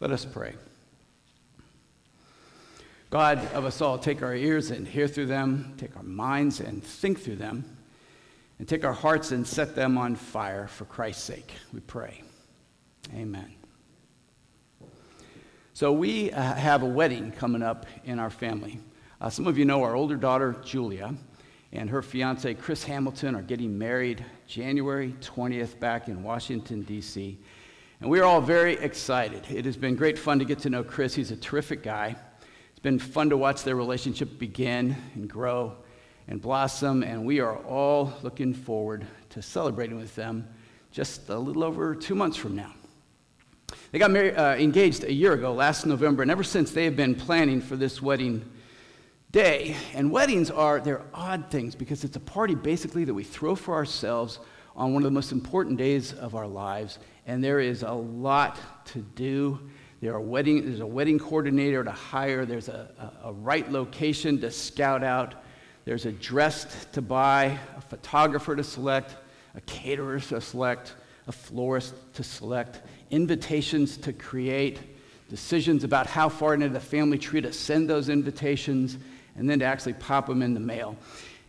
Let us pray. God of us all, take our ears and hear through them, take our minds and think through them, and take our hearts and set them on fire for Christ's sake. We pray. Amen. So, we uh, have a wedding coming up in our family. Uh, some of you know our older daughter, Julia, and her fiance, Chris Hamilton, are getting married January 20th back in Washington, D.C. And we are all very excited. It has been great fun to get to know Chris. He's a terrific guy. It's been fun to watch their relationship begin and grow and blossom, and we are all looking forward to celebrating with them just a little over two months from now. They got married, uh, engaged a year ago, last November, and ever since they have been planning for this wedding day. And weddings are, they're odd things because it's a party basically that we throw for ourselves on one of the most important days of our lives. And there is a lot to do. There are wedding, there's a wedding coordinator to hire, there's a, a, a right location to scout out, there's a dress to buy, a photographer to select, a caterer to select, a florist to select, invitations to create, decisions about how far into the family tree to send those invitations, and then to actually pop them in the mail.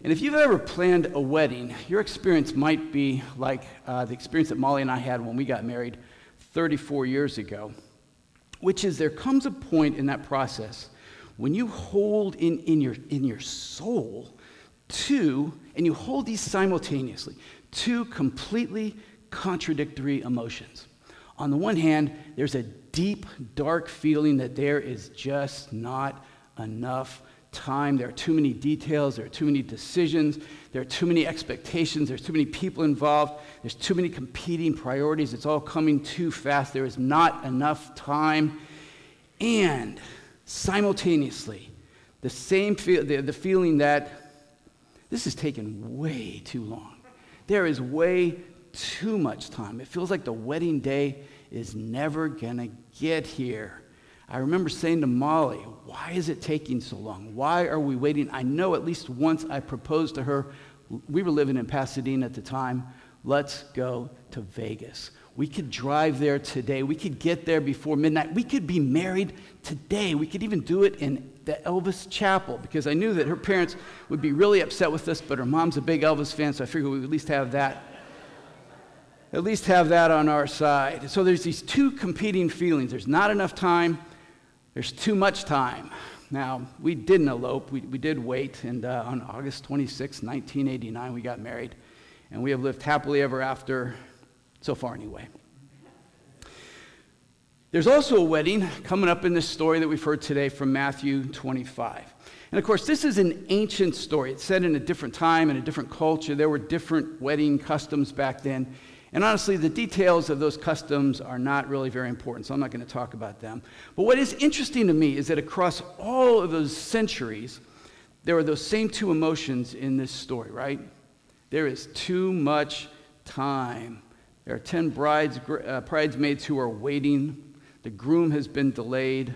And if you've ever planned a wedding, your experience might be like uh, the experience that Molly and I had when we got married 34 years ago which is there comes a point in that process when you hold in, in, your, in your soul two, and you hold these simultaneously, two completely contradictory emotions. On the one hand, there's a deep, dark feeling that there is just not enough time. There are too many details. There are too many decisions. There are too many expectations. There's too many people involved. There's too many competing priorities. It's all coming too fast. There is not enough time. And simultaneously, the same feel, the, the feeling that this is taking way too long. There is way too much time. It feels like the wedding day is never going to get here. I remember saying to Molly, Why is it taking so long? Why are we waiting? I know at least once I proposed to her. We were living in Pasadena at the time. Let's go to Vegas. We could drive there today. We could get there before midnight. We could be married today. We could even do it in the Elvis Chapel because I knew that her parents would be really upset with us, but her mom's a big Elvis fan, so I figured we would at least have that. At least have that on our side. So there's these two competing feelings. There's not enough time, there's too much time. Now, we didn't elope, we, we did wait, and uh, on August 26, 1989, we got married, and we have lived happily ever after, so far anyway. There's also a wedding coming up in this story that we've heard today from Matthew 25. And of course, this is an ancient story. It's set in a different time and a different culture. There were different wedding customs back then. And honestly, the details of those customs are not really very important, so I'm not going to talk about them. But what is interesting to me is that across all of those centuries, there are those same two emotions in this story, right? There is too much time. There are 10 brides, uh, bridesmaids who are waiting. The groom has been delayed.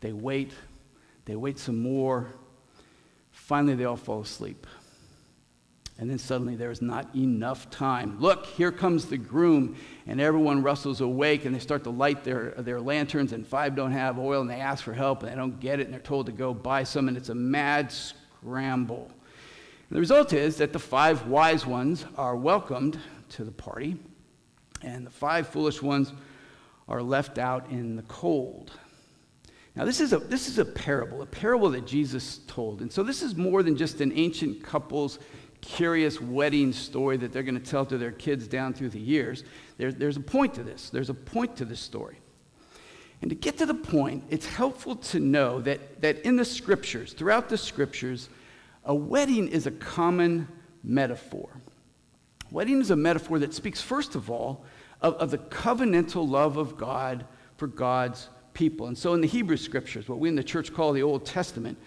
They wait. They wait some more. Finally, they all fall asleep. And then suddenly there is not enough time. Look, here comes the groom, and everyone rustles awake and they start to light their, their lanterns, and five don't have oil, and they ask for help, and they don't get it, and they're told to go buy some, and it's a mad scramble. And the result is that the five wise ones are welcomed to the party, and the five foolish ones are left out in the cold. Now, this is, a, this is a parable, a parable that Jesus told. And so, this is more than just an ancient couple's curious wedding story that they're going to tell to their kids down through the years. There, there's a point to this. There's a point to this story. And to get to the point, it's helpful to know that, that in the scriptures, throughout the scriptures, a wedding is a common metaphor. Wedding is a metaphor that speaks, first of all, of, of the covenantal love of God for God's people. And so in the Hebrew scriptures, what we in the church call the Old Testament,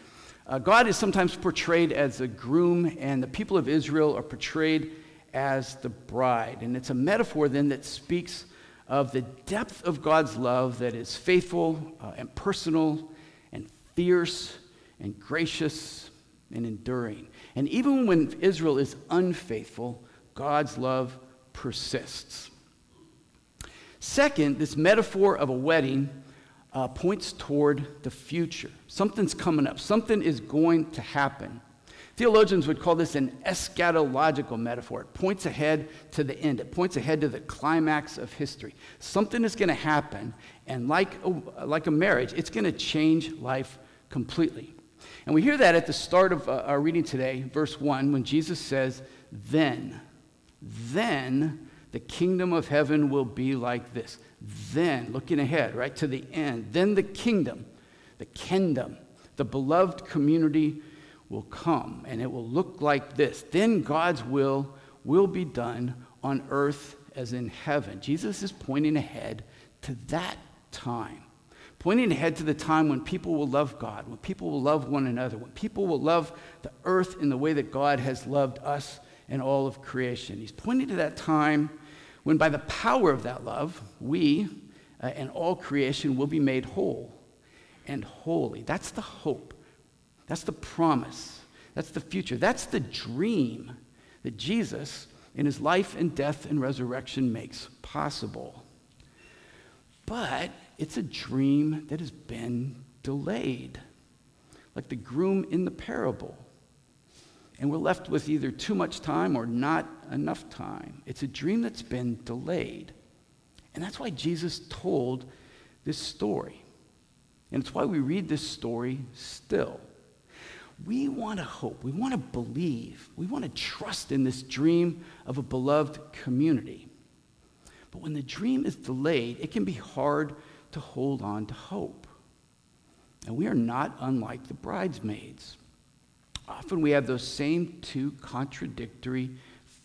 uh, God is sometimes portrayed as a groom, and the people of Israel are portrayed as the bride. And it's a metaphor then that speaks of the depth of God's love that is faithful uh, and personal and fierce and gracious and enduring. And even when Israel is unfaithful, God's love persists. Second, this metaphor of a wedding uh, points toward the future. Something's coming up, something is going to happen. Theologians would call this an eschatological metaphor. It points ahead to the end, it points ahead to the climax of history. Something is going to happen, and like a, like a marriage, it's going to change life completely. And we hear that at the start of uh, our reading today, verse 1, when Jesus says, Then, then the kingdom of heaven will be like this. Then, looking ahead, right to the end, then the kingdom, the kingdom, the beloved community will come, and it will look like this. Then God's will will be done on earth as in heaven. Jesus is pointing ahead to that time, pointing ahead to the time when people will love God, when people will love one another, when people will love the earth in the way that God has loved us and all of creation. He's pointing to that time when, by the power of that love, we uh, and all creation will be made whole and holy. That's the hope. That's the promise. That's the future. That's the dream that Jesus, in his life and death and resurrection, makes possible. But it's a dream that has been delayed, like the groom in the parable. And we're left with either too much time or not enough time. It's a dream that's been delayed. And that's why Jesus told this story. And it's why we read this story still. We want to hope. We want to believe. We want to trust in this dream of a beloved community. But when the dream is delayed, it can be hard to hold on to hope. And we are not unlike the bridesmaids. Often we have those same two contradictory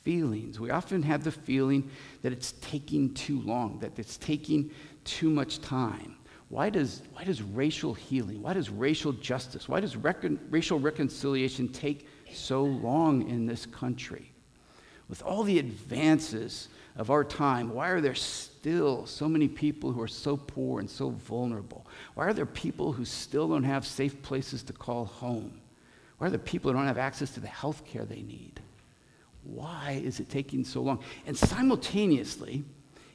feelings. We often have the feeling that it's taking too long, that it's taking too much time. Why does, why does racial healing, why does racial justice, why does recon, racial reconciliation take so long in this country? With all the advances of our time, why are there still so many people who are so poor and so vulnerable? Why are there people who still don't have safe places to call home? Why are the people who don't have access to the health care they need? Why is it taking so long? And simultaneously,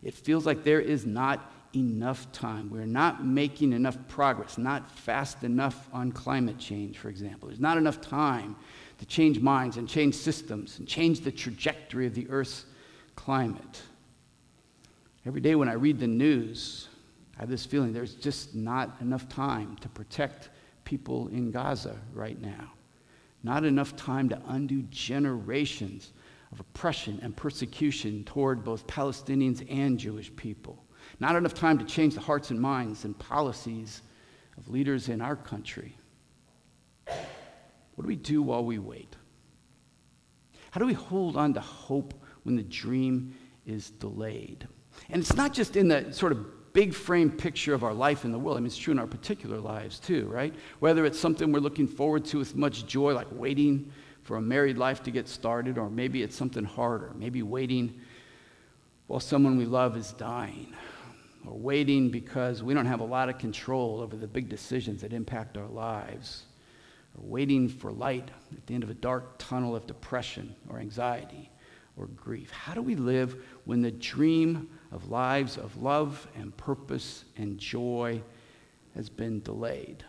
it feels like there is not enough time. We're not making enough progress, not fast enough on climate change, for example. There's not enough time to change minds and change systems and change the trajectory of the Earth's climate. Every day when I read the news, I have this feeling there's just not enough time to protect people in Gaza right now. Not enough time to undo generations of oppression and persecution toward both Palestinians and Jewish people. Not enough time to change the hearts and minds and policies of leaders in our country. What do we do while we wait? How do we hold on to hope when the dream is delayed? And it's not just in the sort of big frame picture of our life in the world. I mean, it's true in our particular lives too, right? Whether it's something we're looking forward to with much joy, like waiting for a married life to get started, or maybe it's something harder, maybe waiting while someone we love is dying, or waiting because we don't have a lot of control over the big decisions that impact our lives, or waiting for light at the end of a dark tunnel of depression or anxiety or grief. How do we live when the dream of lives of love and purpose and joy has been delayed?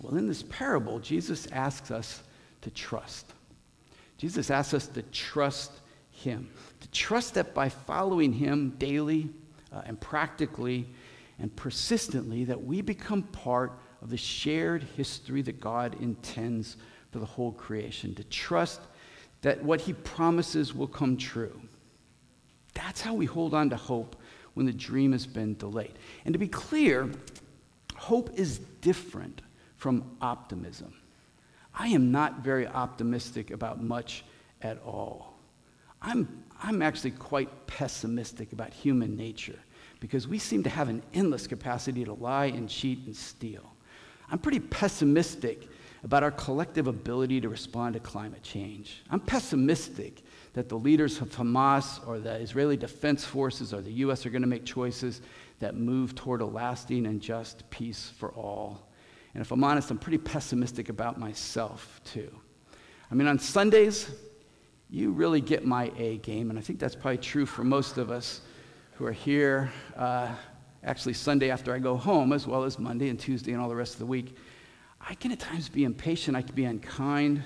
Well, in this parable, Jesus asks us to trust. Jesus asks us to trust him, to trust that by following him daily uh, and practically and persistently that we become part of the shared history that God intends for the whole creation, to trust that what he promises will come true. That's how we hold on to hope when the dream has been delayed. And to be clear, hope is different from optimism. I am not very optimistic about much at all. I'm, I'm actually quite pessimistic about human nature because we seem to have an endless capacity to lie and cheat and steal. I'm pretty pessimistic about our collective ability to respond to climate change. I'm pessimistic that the leaders of Hamas or the Israeli Defense Forces or the U.S. are going to make choices that move toward a lasting and just peace for all. And if I'm honest, I'm pretty pessimistic about myself, too. I mean, on Sundays, you really get my A game, and I think that's probably true for most of us who are here uh, actually Sunday after I go home, as well as Monday and Tuesday and all the rest of the week, I can at times be impatient. I can be unkind.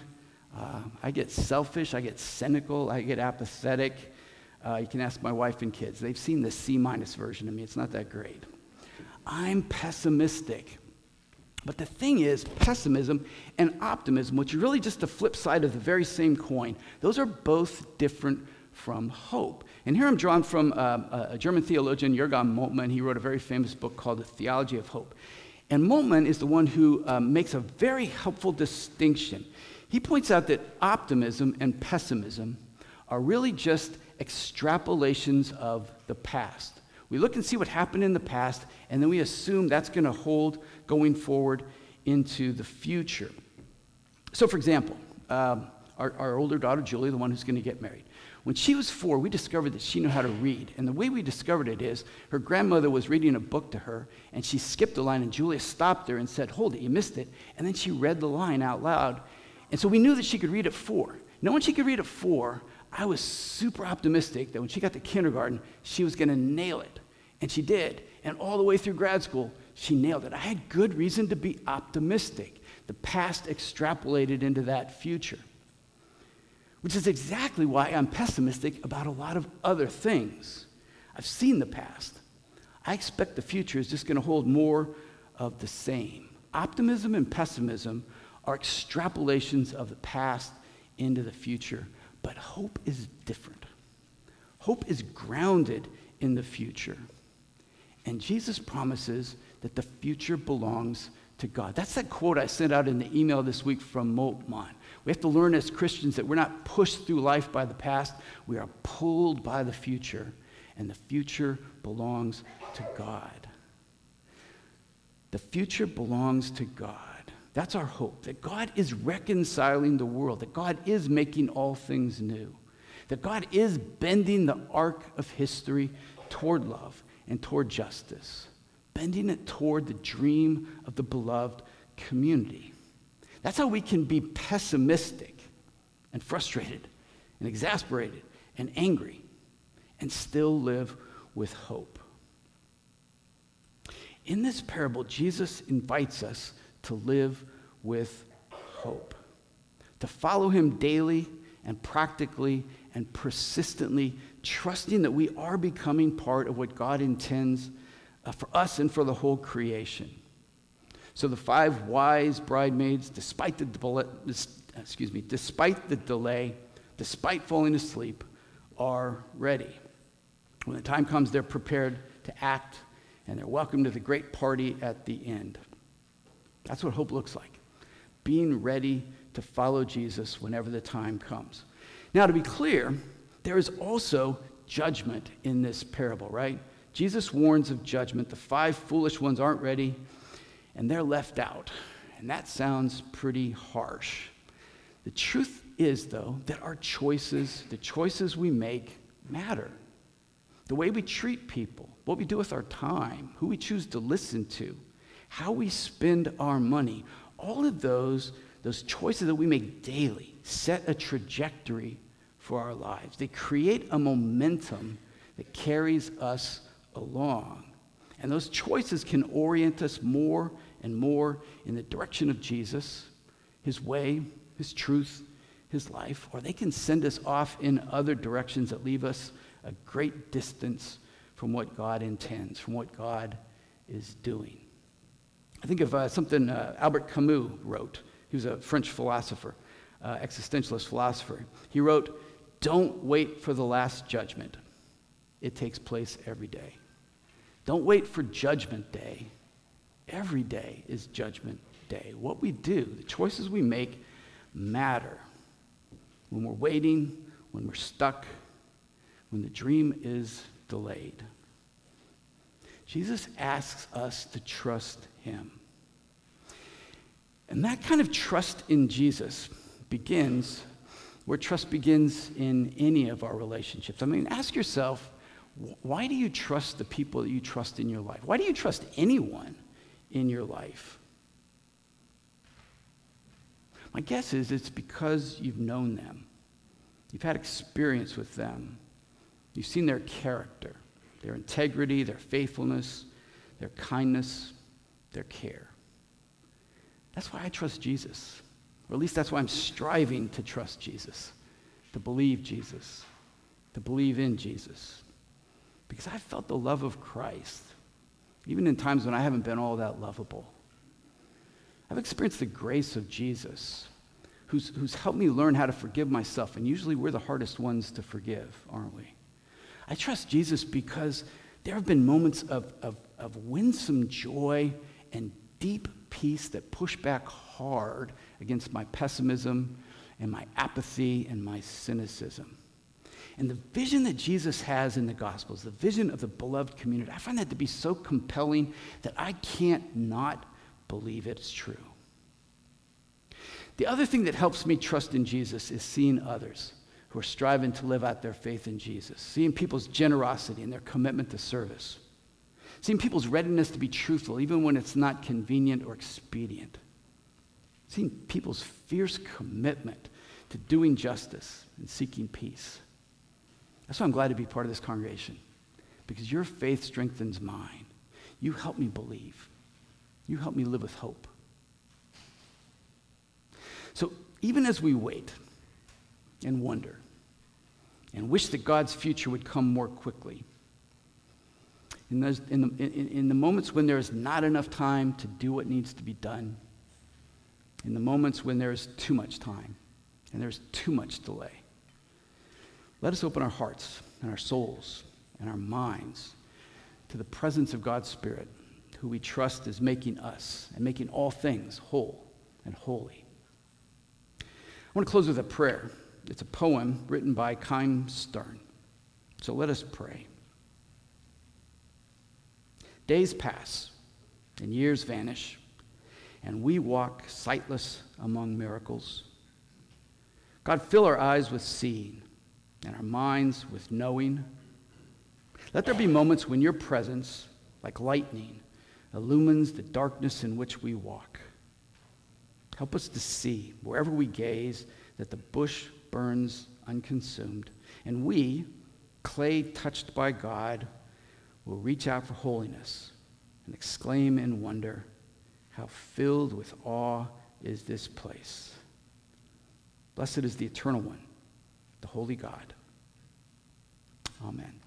Uh, I get selfish. I get cynical. I get apathetic. Uh, you can ask my wife and kids. They've seen the C minus version of me. It's not that great. I'm pessimistic. But the thing is, pessimism and optimism, which are really just the flip side of the very same coin, those are both different from hope. And here I'm drawn from uh, a German theologian, Jürgen Moltmann. He wrote a very famous book called The Theology of Hope. And Moltmann is the one who um, makes a very helpful distinction. He points out that optimism and pessimism are really just extrapolations of the past. We look and see what happened in the past, and then we assume that's going to hold going forward into the future. So, for example, um, our, our older daughter, Julie, the one who's going to get married, when she was four, we discovered that she knew how to read. And the way we discovered it is her grandmother was reading a book to her, and she skipped a line, and Julia stopped her and said, Hold it, you missed it. And then she read the line out loud. And so we knew that she could read at four. Knowing she could read at four, I was super optimistic that when she got to kindergarten, she was going to nail it. And she did. And all the way through grad school, she nailed it. I had good reason to be optimistic. The past extrapolated into that future which is exactly why I'm pessimistic about a lot of other things. I've seen the past. I expect the future is just going to hold more of the same. Optimism and pessimism are extrapolations of the past into the future, but hope is different. Hope is grounded in the future. And Jesus promises that the future belongs to God. That's that quote I sent out in the email this week from Moltmann. We have to learn as Christians that we're not pushed through life by the past, we are pulled by the future, and the future belongs to God. The future belongs to God. That's our hope that God is reconciling the world, that God is making all things new, that God is bending the arc of history toward love and toward justice, bending it toward the dream of the beloved community. That's how we can be pessimistic and frustrated and exasperated and angry and still live with hope. In this parable, Jesus invites us to live with hope, to follow him daily and practically and persistently, trusting that we are becoming part of what God intends uh, for us and for the whole creation. So the five wise bridesmaids, despite the, excuse me, despite the delay, despite falling asleep, are ready. When the time comes, they're prepared to act, and they're welcome to the great party at the end. That's what hope looks like being ready to follow Jesus whenever the time comes. Now, to be clear, there is also judgment in this parable, right? Jesus warns of judgment. The five foolish ones aren't ready and they're left out. And that sounds pretty harsh. The truth is, though, that our choices, the choices we make, matter. The way we treat people, what we do with our time, who we choose to listen to, how we spend our money, all of those, those choices that we make daily set a trajectory for our lives. They create a momentum that carries us along. And those choices can orient us more and more in the direction of Jesus, his way, his truth, his life, or they can send us off in other directions that leave us a great distance from what God intends, from what God is doing. I think of uh, something uh, Albert Camus wrote. He was a French philosopher, uh, existentialist philosopher. He wrote, Don't wait for the last judgment, it takes place every day. Don't wait for judgment day. Every day is judgment day. What we do, the choices we make, matter. When we're waiting, when we're stuck, when the dream is delayed. Jesus asks us to trust him. And that kind of trust in Jesus begins where trust begins in any of our relationships. I mean, ask yourself why do you trust the people that you trust in your life? Why do you trust anyone in your life? My guess is it's because you've known them. You've had experience with them. You've seen their character, their integrity, their faithfulness, their kindness, their care. That's why I trust Jesus. Or at least that's why I'm striving to trust Jesus, to believe Jesus, to believe in Jesus. Because I've felt the love of Christ, even in times when I haven't been all that lovable. I've experienced the grace of Jesus, who's, who's helped me learn how to forgive myself. And usually we're the hardest ones to forgive, aren't we? I trust Jesus because there have been moments of, of, of winsome joy and deep peace that push back hard against my pessimism and my apathy and my cynicism. And the vision that Jesus has in the Gospels, the vision of the beloved community, I find that to be so compelling that I can't not believe it's true. The other thing that helps me trust in Jesus is seeing others who are striving to live out their faith in Jesus, seeing people's generosity and their commitment to service, seeing people's readiness to be truthful even when it's not convenient or expedient, seeing people's fierce commitment to doing justice and seeking peace. That's why I'm glad to be part of this congregation, because your faith strengthens mine. You help me believe. You help me live with hope. So even as we wait and wonder and wish that God's future would come more quickly, in, those, in, the, in, in the moments when there's not enough time to do what needs to be done, in the moments when there's too much time and there's too much delay, let us open our hearts and our souls and our minds to the presence of God's Spirit who we trust is making us and making all things whole and holy. I want to close with a prayer. It's a poem written by Chaim Stern. So let us pray. Days pass and years vanish, and we walk sightless among miracles. God, fill our eyes with seeing and our minds with knowing. Let there be moments when your presence, like lightning, illumines the darkness in which we walk. Help us to see, wherever we gaze, that the bush burns unconsumed, and we, clay touched by God, will reach out for holiness and exclaim in wonder, How filled with awe is this place! Blessed is the eternal one, the holy God. Amen.